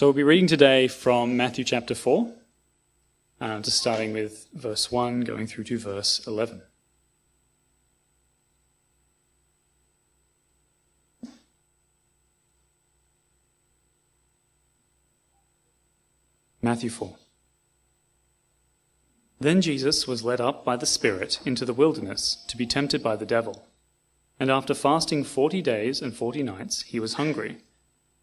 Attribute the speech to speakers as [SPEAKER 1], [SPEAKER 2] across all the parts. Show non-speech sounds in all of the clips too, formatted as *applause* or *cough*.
[SPEAKER 1] So we'll be reading today from Matthew chapter 4, uh, just starting with verse 1, going through to verse 11. Matthew 4. Then Jesus was led up by the Spirit into the wilderness to be tempted by the devil. And after fasting forty days and forty nights, he was hungry.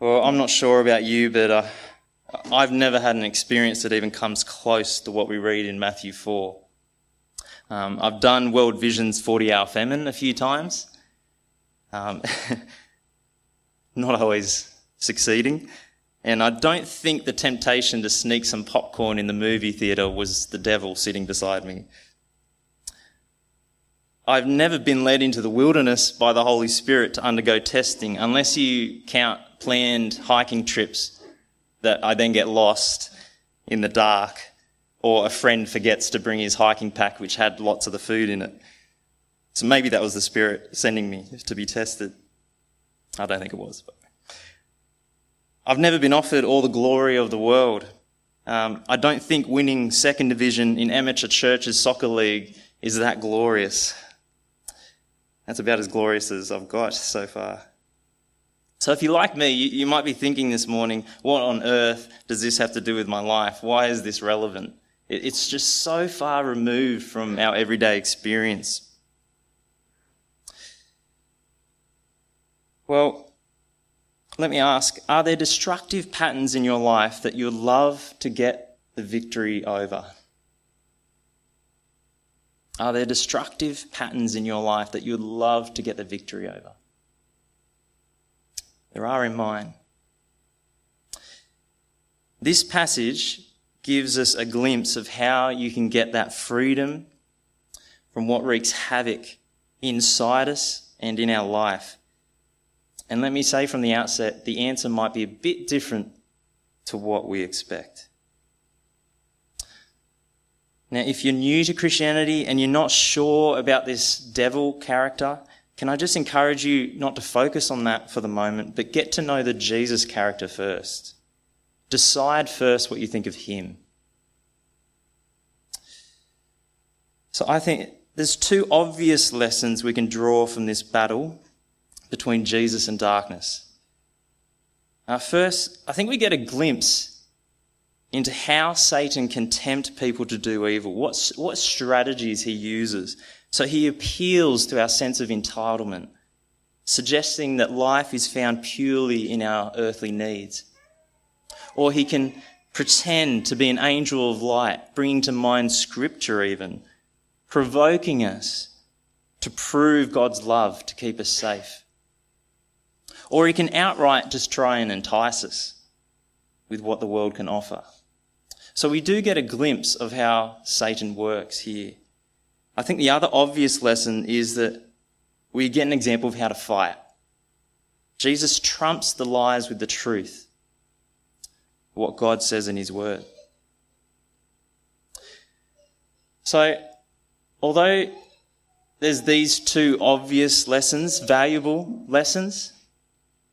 [SPEAKER 2] Well, I'm not sure about you, but uh, I've never had an experience that even comes close to what we read in Matthew 4. Um, I've done World Vision's 40 hour famine a few times. Um, *laughs* not always succeeding. And I don't think the temptation to sneak some popcorn in the movie theatre was the devil sitting beside me. I've never been led into the wilderness by the Holy Spirit to undergo testing unless you count planned hiking trips that I then get lost in the dark, or a friend forgets to bring his hiking pack, which had lots of the food in it. So maybe that was the Spirit sending me to be tested. I don't think it was. But. I've never been offered all the glory of the world. Um, I don't think winning second division in amateur church's soccer league is that glorious. That's about as glorious as I've got so far. So if you're like me, you, you might be thinking this morning, what on earth does this have to do with my life? Why is this relevant? It, it's just so far removed from our everyday experience. Well, let me ask are there destructive patterns in your life that you'd love to get the victory over? Are there destructive patterns in your life that you'd love to get the victory over? There are in mine. This passage gives us a glimpse of how you can get that freedom from what wreaks havoc inside us and in our life. And let me say from the outset, the answer might be a bit different to what we expect. Now, if you're new to Christianity and you're not sure about this devil character, can I just encourage you not to focus on that for the moment, but get to know the Jesus character first? Decide first what you think of him. So I think there's two obvious lessons we can draw from this battle between Jesus and darkness. Uh, first, I think we get a glimpse into how Satan can tempt people to do evil, what, what strategies he uses so he appeals to our sense of entitlement, suggesting that life is found purely in our earthly needs. Or he can pretend to be an angel of light, bringing to mind scripture even, provoking us to prove God's love to keep us safe. Or he can outright just try and entice us with what the world can offer. So we do get a glimpse of how Satan works here. I think the other obvious lesson is that we get an example of how to fight. Jesus trumps the lies with the truth, what God says in His Word. So, although there's these two obvious lessons, valuable lessons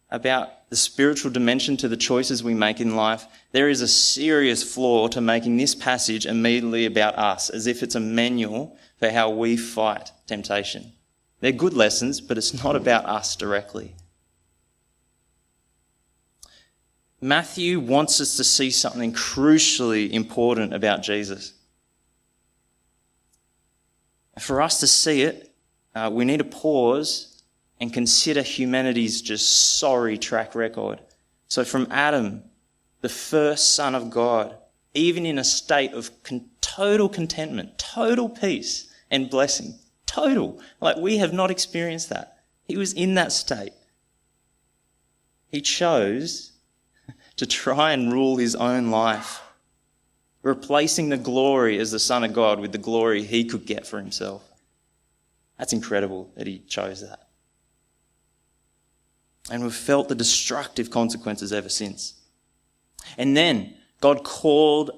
[SPEAKER 2] about the spiritual dimension to the choices we make in life, there is a serious flaw to making this passage immediately about us, as if it's a manual for how we fight temptation. They're good lessons, but it's not about us directly. Matthew wants us to see something crucially important about Jesus. For us to see it, uh, we need to pause and consider humanity's just sorry track record. So, from Adam, the first Son of God, even in a state of con- total contentment, total peace and blessing, total. Like we have not experienced that. He was in that state. He chose *laughs* to try and rule his own life, replacing the glory as the Son of God with the glory he could get for himself. That's incredible that he chose that. And we've felt the destructive consequences ever since. And then God called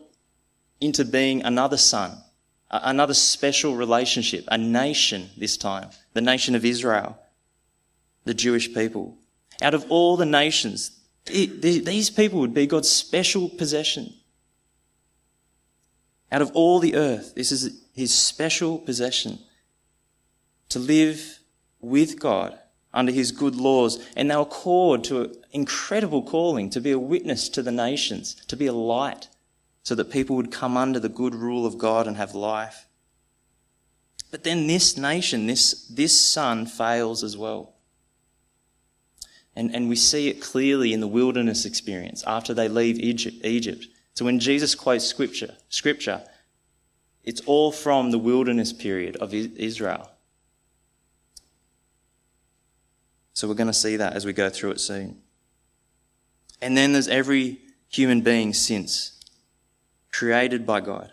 [SPEAKER 2] into being another son, another special relationship, a nation this time, the nation of Israel, the Jewish people. Out of all the nations, these people would be God's special possession. Out of all the earth, this is his special possession to live with God under his good laws. And they were called to an incredible calling to be a witness to the nations, to be a light, so that people would come under the good rule of God and have life. But then this nation, this, this son fails as well. And, and we see it clearly in the wilderness experience after they leave Egypt. Egypt. So when Jesus quotes scripture, scripture, it's all from the wilderness period of Israel. So we're going to see that as we go through it soon. And then there's every human being since, created by God.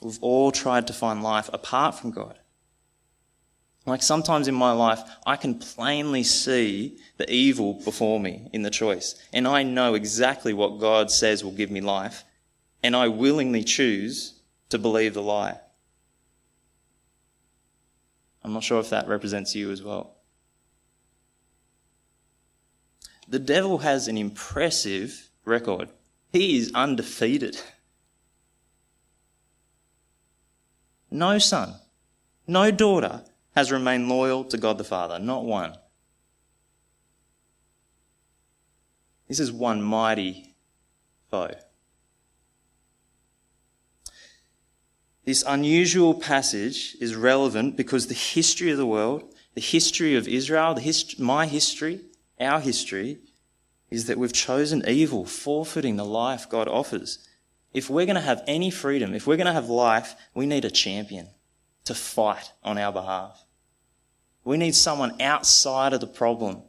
[SPEAKER 2] We've all tried to find life apart from God. Like sometimes in my life, I can plainly see the evil before me in the choice. And I know exactly what God says will give me life. And I willingly choose to believe the lie. I'm not sure if that represents you as well. The devil has an impressive record. He is undefeated. No son, no daughter has remained loyal to God the Father. Not one. This is one mighty foe. This unusual passage is relevant because the history of the world, the history of Israel, the hist- my history, our history is that we've chosen evil, forfeiting the life God offers. If we're going to have any freedom, if we're going to have life, we need a champion to fight on our behalf. We need someone outside of the problem.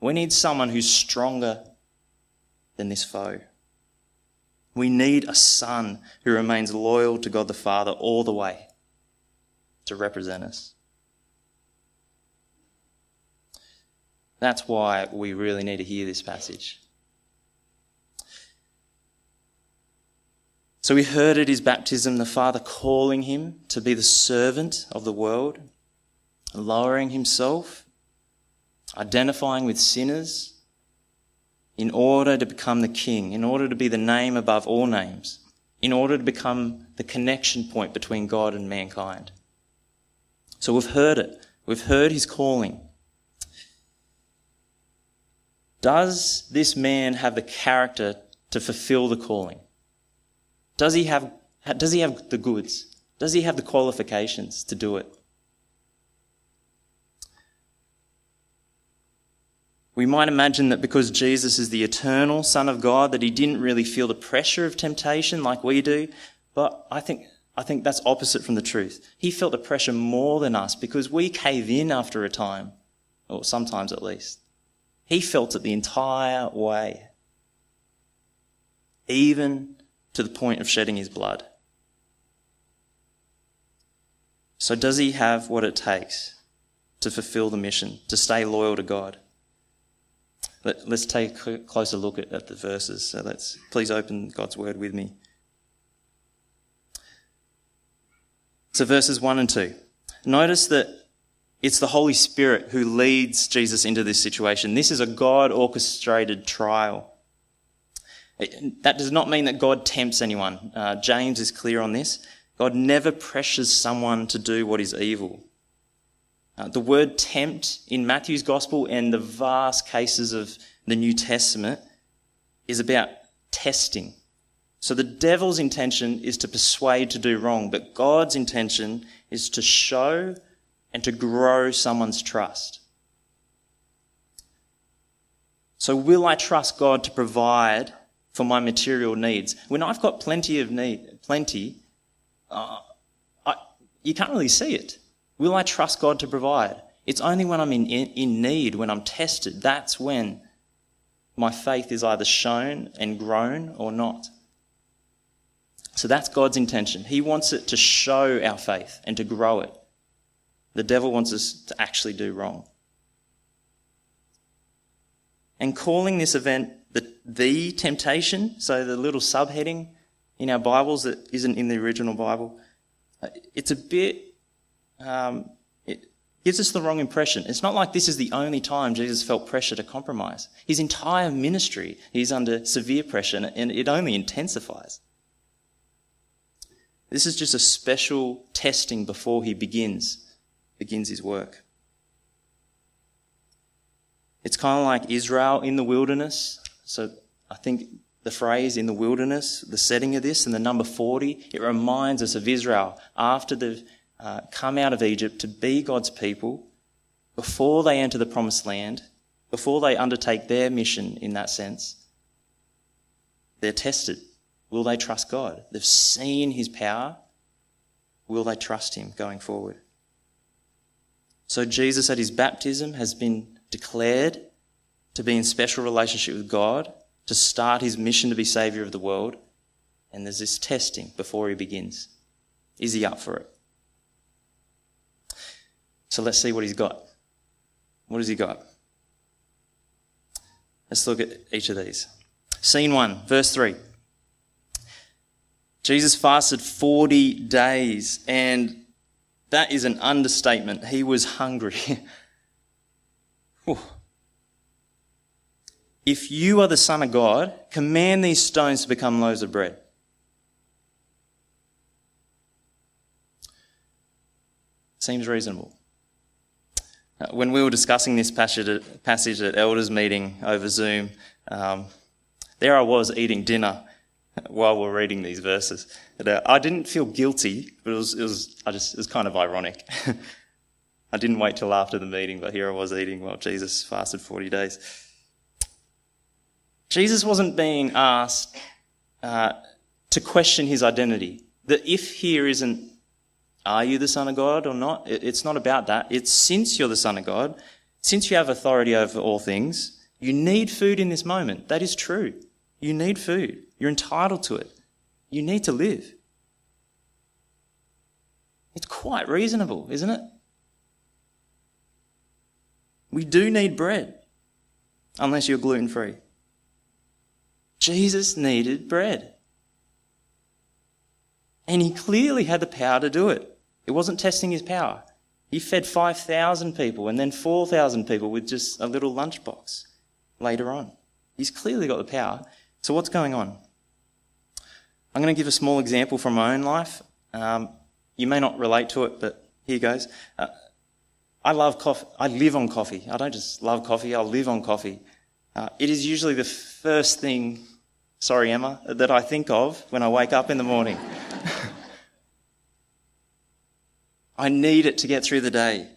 [SPEAKER 2] We need someone who's stronger than this foe. We need a son who remains loyal to God the Father all the way to represent us. That's why we really need to hear this passage. So we heard at his baptism the Father calling him to be the servant of the world, lowering himself, identifying with sinners in order to become the king, in order to be the name above all names, in order to become the connection point between God and mankind. So we've heard it. We've heard his calling. Does this man have the character to fulfill the calling? Does he have, does he have the goods? Does he have the qualifications to do it? We might imagine that because Jesus is the eternal Son of God, that he didn't really feel the pressure of temptation like we do. But I think, I think that's opposite from the truth. He felt the pressure more than us because we cave in after a time, or sometimes at least. He felt it the entire way, even to the point of shedding his blood. So, does he have what it takes to fulfill the mission, to stay loyal to God? Let, us take a closer look at, at the verses. So, let's please open God's word with me. So, verses 1 and 2. Notice that it's the Holy Spirit who leads Jesus into this situation. This is a God orchestrated trial. That does not mean that God tempts anyone. Uh, James is clear on this. God never pressures someone to do what is evil. Uh, the word tempt in Matthew's gospel and the vast cases of the New Testament is about testing. So the devil's intention is to persuade to do wrong, but God's intention is to show and to grow someone's trust. So will I trust God to provide for my material needs? When I've got plenty of need, plenty, uh, I, you can't really see it. Will I trust God to provide? It's only when I'm in, in, in need, when I'm tested, that's when my faith is either shown and grown or not. So that's God's intention. He wants it to show our faith and to grow it. The devil wants us to actually do wrong. And calling this event the, the temptation, so the little subheading in our Bibles that isn't in the original Bible, uh, it's a bit um, it gives us the wrong impression. It's not like this is the only time Jesus felt pressure to compromise. His entire ministry, he's under severe pressure and it only intensifies. This is just a special testing before he begins, begins his work. It's kind of like Israel in the wilderness. So I think the phrase in the wilderness, the setting of this, and the number 40, it reminds us of Israel after they've uh, come out of Egypt to be God's people before they enter the promised land, before they undertake their mission in that sense. They're tested. Will they trust God? They've seen his power. Will they trust him going forward? So Jesus at his baptism has been declared to be in special relationship with God, to start his mission to be Saviour of the world. And there's this testing before he begins. Is he up for it? So let's see what he's got. What has he got? Let's look at each of these. Scene 1, verse 3. Jesus fasted 40 days, and that is an understatement. He was hungry. *laughs* if you are the Son of God, command these stones to become loaves of bread. Seems reasonable. Uh, when we were discussing this passage at, passage at elders meeting over Zoom, um, there I was eating dinner while we are reading these verses. Uh, I didn't feel guilty, but it was, it was, I just, it was kind of ironic. *laughs* I didn't wait till after the meeting, but here I was eating while Jesus fasted 40 days. Jesus wasn't being asked uh, to question his identity. That if here isn't are you the Son of God or not? It's not about that. It's since you're the Son of God, since you have authority over all things, you need food in this moment. That is true. You need food. You're entitled to it. You need to live. It's quite reasonable, isn't it? We do need bread, unless you're gluten free. Jesus needed bread. And he clearly had the power to do it. It wasn't testing his power. He fed 5,000 people and then 4,000 people with just a little lunchbox later on. He's clearly got the power. So, what's going on? I'm going to give a small example from my own life. Um, you may not relate to it, but here goes. Uh, I love coffee. I live on coffee. I don't just love coffee, I live on coffee. Uh, it is usually the first thing, sorry, Emma, that I think of when I wake up in the morning. *laughs* I need it to get through the day.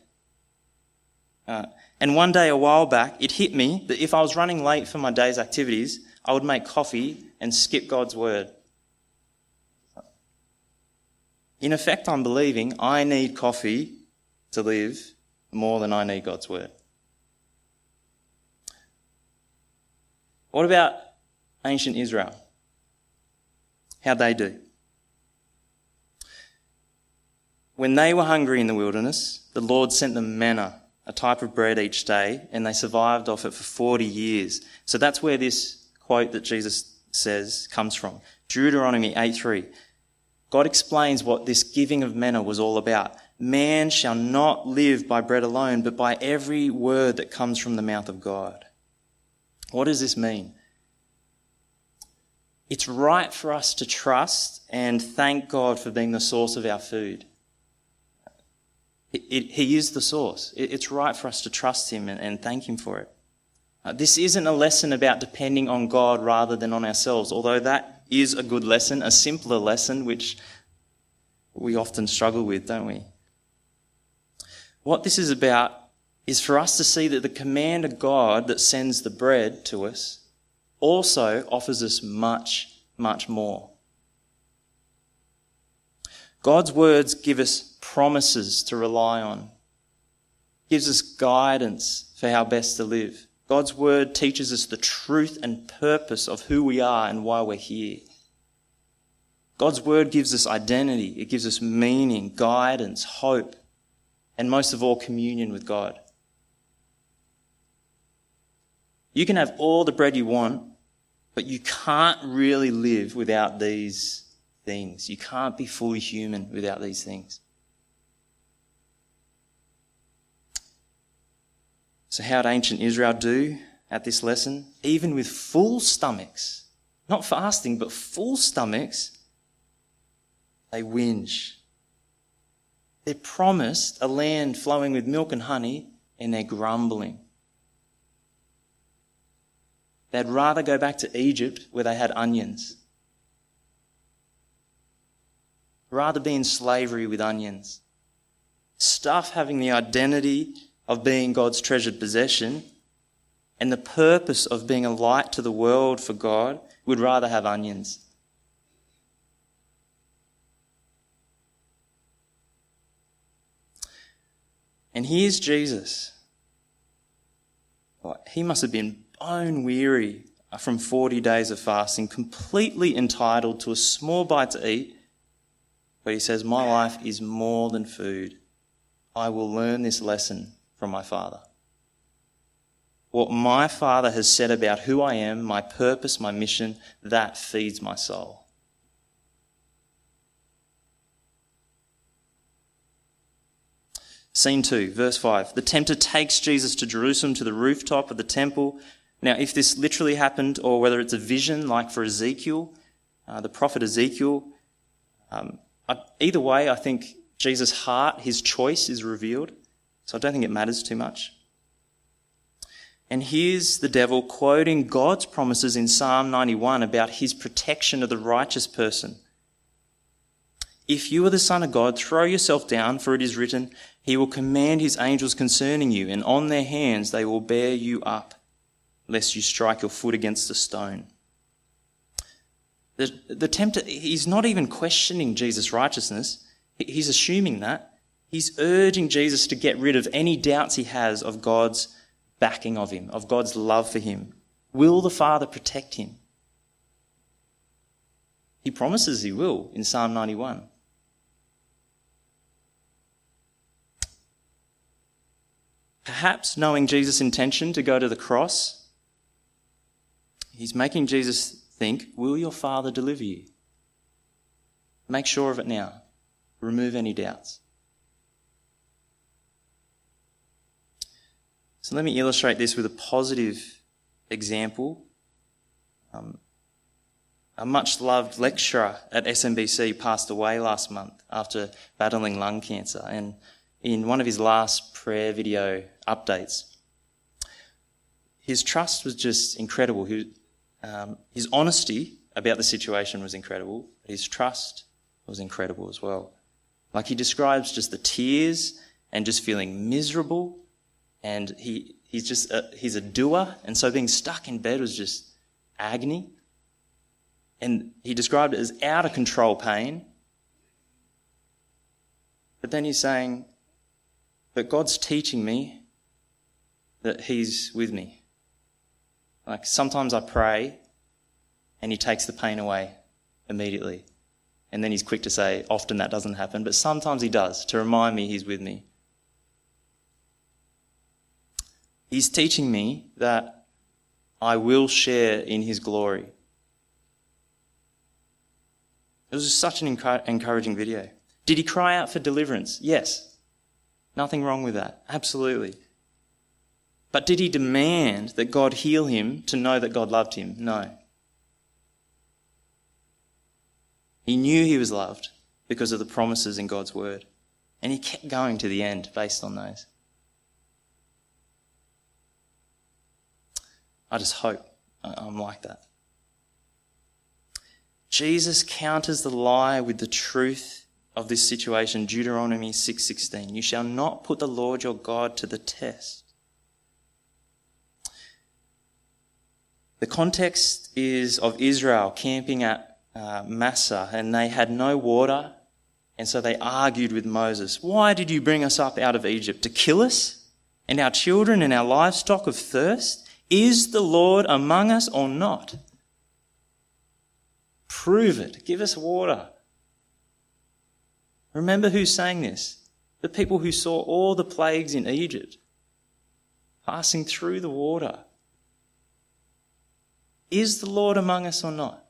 [SPEAKER 2] Uh, and one day, a while back, it hit me that if I was running late for my day's activities, I would make coffee and skip God's word. In effect, I'm believing I need coffee to live more than I need God's word. What about ancient Israel? How'd they do? When they were hungry in the wilderness, the Lord sent them manna, a type of bread each day, and they survived off it for 40 years. So that's where this quote that Jesus says comes from. Deuteronomy 8:3. God explains what this giving of manna was all about. Man shall not live by bread alone, but by every word that comes from the mouth of God. What does this mean? It's right for us to trust and thank God for being the source of our food. It, it, he is the source. It, it's right for us to trust Him and, and thank Him for it. Uh, this isn't a lesson about depending on God rather than on ourselves, although that is a good lesson, a simpler lesson, which we often struggle with, don't we? What this is about is for us to see that the command of God that sends the bread to us also offers us much, much more. God's words give us promises to rely on, gives us guidance for how best to live. God's word teaches us the truth and purpose of who we are and why we're here. God's word gives us identity, it gives us meaning, guidance, hope, and most of all, communion with God. You can have all the bread you want, but you can't really live without these things. You can't be fully human without these things. So, how did ancient Israel do at this lesson? Even with full stomachs, not fasting, but full stomachs, they whinge. They're promised a land flowing with milk and honey, and they're grumbling. They'd rather go back to Egypt where they had onions. Rather be in slavery with onions. Stuff having the identity of being God's treasured possession and the purpose of being a light to the world for God would rather have onions. And here's Jesus. He must have been bone weary from 40 days of fasting, completely entitled to a small bite to eat. But he says, My life is more than food. I will learn this lesson from my Father. What my Father has said about who I am, my purpose, my mission, that feeds my soul. Scene 2, verse 5. The tempter takes Jesus to Jerusalem to the rooftop of the temple now, if this literally happened, or whether it's a vision like for Ezekiel, uh, the prophet Ezekiel, um, either way, I think Jesus' heart, his choice is revealed. So I don't think it matters too much. And here's the devil quoting God's promises in Psalm 91 about his protection of the righteous person. If you are the Son of God, throw yourself down, for it is written, He will command His angels concerning you, and on their hands they will bear you up lest you strike your foot against a stone. The, the tempter, he's not even questioning Jesus' righteousness. He's assuming that. He's urging Jesus to get rid of any doubts he has of God's backing of him, of God's love for him. Will the Father protect him? He promises he will in Psalm 91. Perhaps knowing Jesus' intention to go to the cross, He's making Jesus think, Will your Father deliver you? Make sure of it now. Remove any doubts. So let me illustrate this with a positive example. Um, a much loved lecturer at SMBC passed away last month after battling lung cancer. And in one of his last prayer video updates, his trust was just incredible. He, um, his honesty about the situation was incredible. His trust was incredible as well. Like he describes just the tears and just feeling miserable, and he he's just a, he's a doer, and so being stuck in bed was just agony. And he described it as out of control pain. But then he's saying, "But God's teaching me that He's with me." Like sometimes I pray and he takes the pain away immediately. And then he's quick to say, often that doesn't happen, but sometimes he does to remind me he's with me. He's teaching me that I will share in his glory. It was such an encouraging video. Did he cry out for deliverance? Yes. Nothing wrong with that. Absolutely. But did he demand that God heal him to know that God loved him? No. He knew he was loved because of the promises in God's word. And he kept going to the end based on those. I just hope I'm like that. Jesus counters the lie with the truth of this situation, Deuteronomy 6:16. You shall not put the Lord your God to the test. The context is of Israel camping at uh, Massah, and they had no water, and so they argued with Moses. Why did you bring us up out of Egypt? To kill us and our children and our livestock of thirst? Is the Lord among us or not? Prove it. Give us water. Remember who's saying this? The people who saw all the plagues in Egypt passing through the water. Is the Lord among us or not?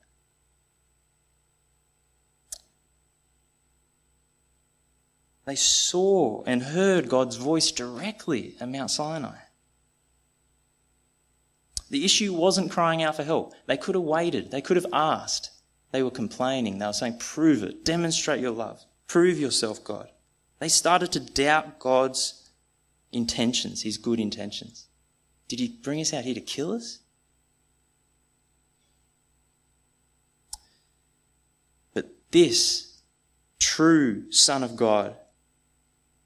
[SPEAKER 2] They saw and heard God's voice directly at Mount Sinai. The issue wasn't crying out for help. They could have waited, they could have asked. They were complaining. They were saying, Prove it, demonstrate your love, prove yourself, God. They started to doubt God's intentions, his good intentions. Did he bring us out here to kill us? But this true Son of God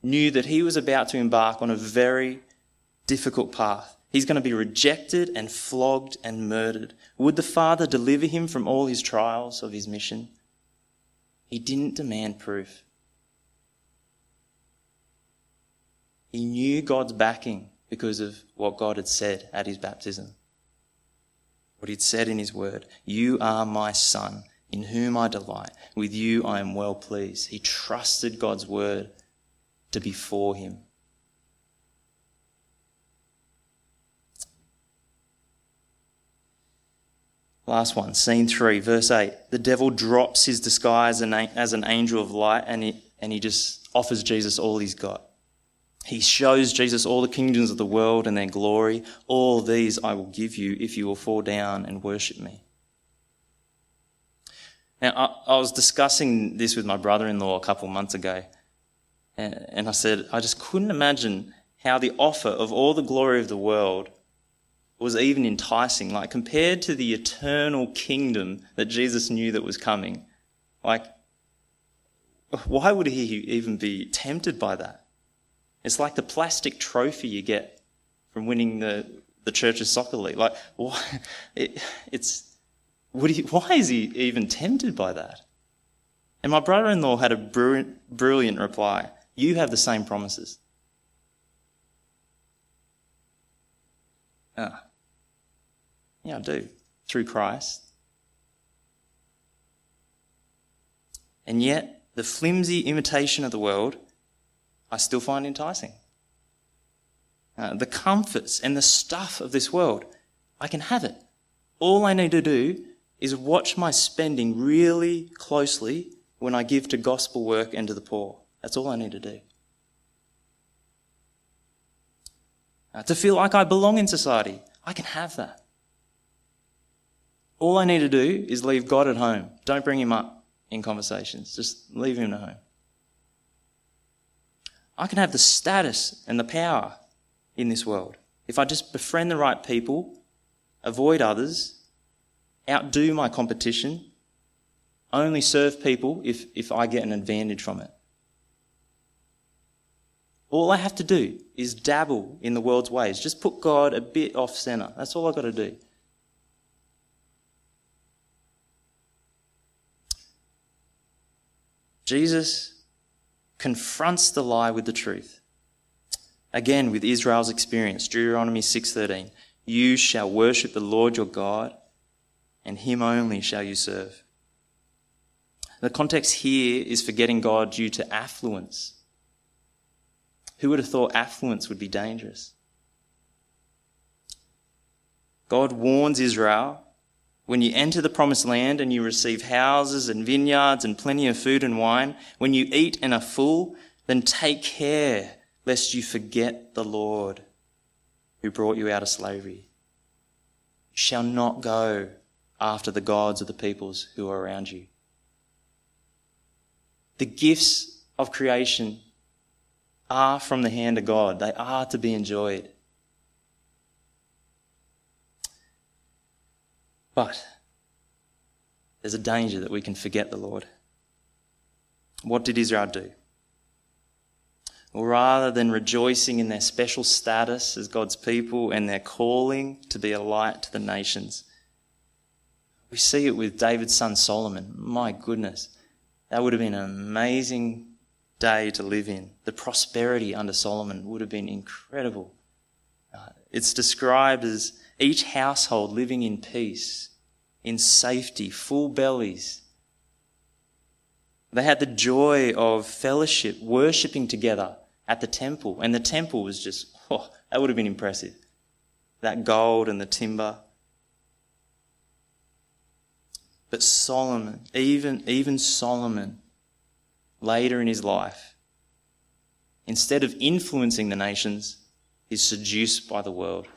[SPEAKER 2] knew that he was about to embark on a very difficult path. He's going to be rejected and flogged and murdered. Would the Father deliver him from all his trials of his mission? He didn't demand proof. He knew God's backing because of what God had said at his baptism. What he'd said in his word You are my son, in whom I delight. With you I am well pleased. He trusted God's word to be for him. Last one, scene three, verse 8. The devil drops his disguise as an angel of light and he, and he just offers Jesus all he's got. He shows Jesus all the kingdoms of the world and their glory. All these I will give you if you will fall down and worship me. Now, I, I was discussing this with my brother in law a couple months ago, and, and I said, I just couldn't imagine how the offer of all the glory of the world was even enticing. Like, compared to the eternal kingdom that Jesus knew that was coming, like, why would he even be tempted by that? It's like the plastic trophy you get from winning the, the church's soccer league. Like, why, *laughs* it, it's, he, why is he even tempted by that? And my brother in law had a brilliant, brilliant reply. You have the same promises. Ah. Yeah, I do. Through Christ. And yet, the flimsy imitation of the world, I still find enticing. Uh, the comforts and the stuff of this world, I can have it. All I need to do is watch my spending really closely when I give to gospel work and to the poor. That's all I need to do. Uh, to feel like I belong in society, I can have that. All I need to do is leave God at home. Don't bring him up in conversations. Just leave him at home. I can have the status and the power in this world. If I just befriend the right people, avoid others, outdo my competition, only serve people if, if I get an advantage from it. All I have to do is dabble in the world's ways. Just put God a bit off center. That's all I've got to do. Jesus confronts the lie with the truth. Again, with Israel's experience, Deuteronomy 6:13, "You shall worship the Lord your God, and him only shall you serve." The context here is forgetting God due to affluence. Who would have thought affluence would be dangerous? God warns Israel when you enter the promised land and you receive houses and vineyards and plenty of food and wine, when you eat and are full, then take care lest you forget the Lord who brought you out of slavery. You shall not go after the gods of the peoples who are around you. The gifts of creation are from the hand of God, they are to be enjoyed. But there's a danger that we can forget the Lord. What did Israel do? Well, rather than rejoicing in their special status as God's people and their calling to be a light to the nations, we see it with David's son Solomon. My goodness, that would have been an amazing day to live in. The prosperity under Solomon would have been incredible. Uh, it's described as each household living in peace, in safety, full bellies. They had the joy of fellowship, worshipping together at the temple. And the temple was just, oh, that would have been impressive. That gold and the timber. But Solomon, even, even Solomon, later in his life, instead of influencing the nations, is seduced by the world.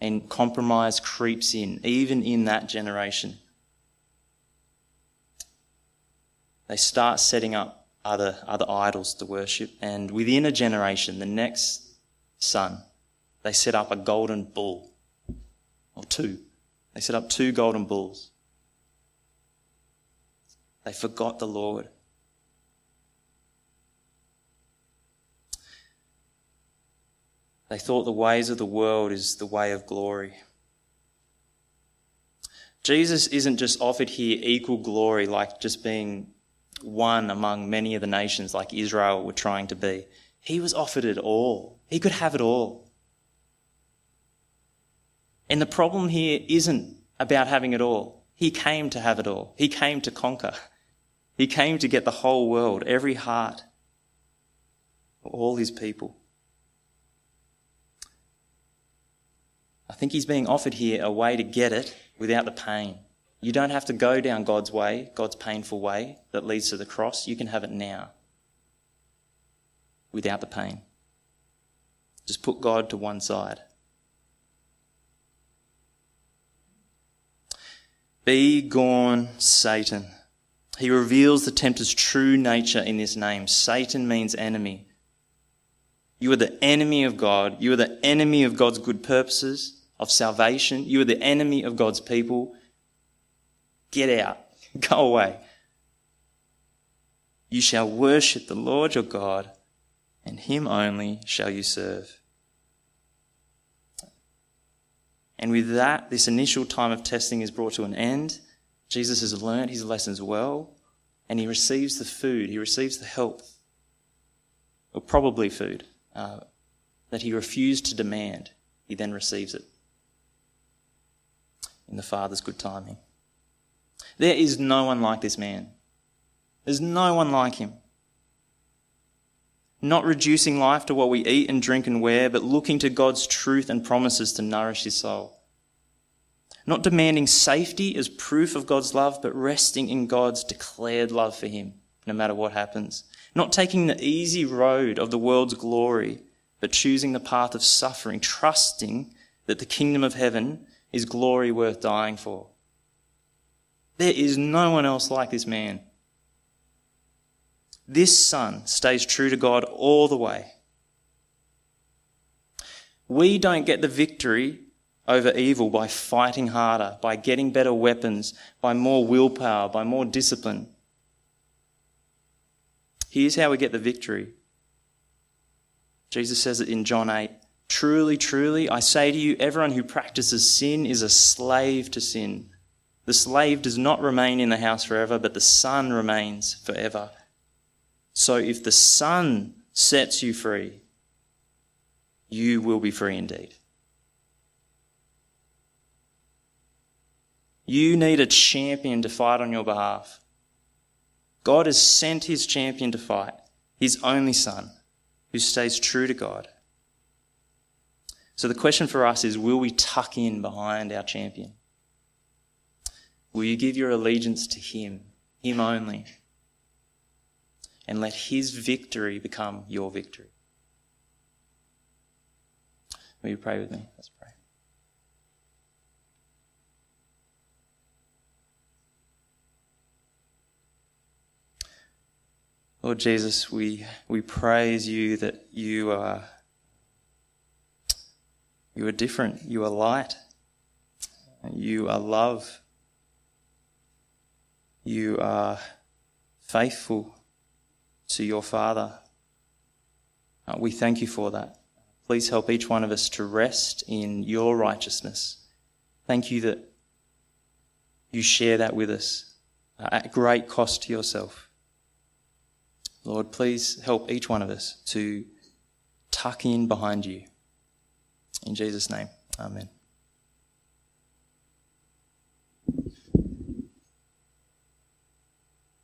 [SPEAKER 2] And compromise creeps in, even in that generation. They start setting up other, other idols to worship, and within a generation, the next son, they set up a golden bull, or two. They set up two golden bulls. They forgot the Lord. They thought the ways of the world is the way of glory. Jesus isn't just offered here equal glory, like just being one among many of the nations, like Israel were trying to be. He was offered it all. He could have it all. And the problem here isn't about having it all. He came to have it all. He came to conquer. He came to get the whole world, every heart, all his people. I think he's being offered here a way to get it without the pain. You don't have to go down God's way, God's painful way that leads to the cross. You can have it now without the pain. Just put God to one side. Be gone, Satan. He reveals the tempter's true nature in this name. Satan means enemy. You are the enemy of God. You are the enemy of God's good purposes, of salvation. You are the enemy of God's people. Get out. *laughs* Go away. You shall worship the Lord your God, and him only shall you serve. And with that, this initial time of testing is brought to an end. Jesus has learnt his lessons well, and he receives the food, he receives the help, or probably food, uh, that he refused to demand. He then receives it in the Father's good timing. There is no one like this man. There's no one like him. Not reducing life to what we eat and drink and wear, but looking to God's truth and promises to nourish his soul. Not demanding safety as proof of God's love, but resting in God's declared love for him, no matter what happens. Not taking the easy road of the world's glory, but choosing the path of suffering, trusting that the kingdom of heaven is glory worth dying for. There is no one else like this man. This son stays true to God all the way. We don't get the victory over evil by fighting harder, by getting better weapons, by more willpower, by more discipline. Here's how we get the victory. Jesus says it in John 8 Truly, truly, I say to you, everyone who practices sin is a slave to sin. The slave does not remain in the house forever, but the son remains forever. So if the son sets you free, you will be free indeed. You need a champion to fight on your behalf. God has sent his champion to fight, his only son, who stays true to God. So the question for us is will we tuck in behind our champion? Will you give your allegiance to him, him only? And let his victory become your victory. Will you pray with me? Let's pray. Lord Jesus, we, we praise you that you are, you are different. You are light. You are love. You are faithful to your Father. Uh, we thank you for that. Please help each one of us to rest in your righteousness. Thank you that you share that with us uh, at great cost to yourself. Lord, please help each one of us to tuck in behind you. In Jesus' name, amen.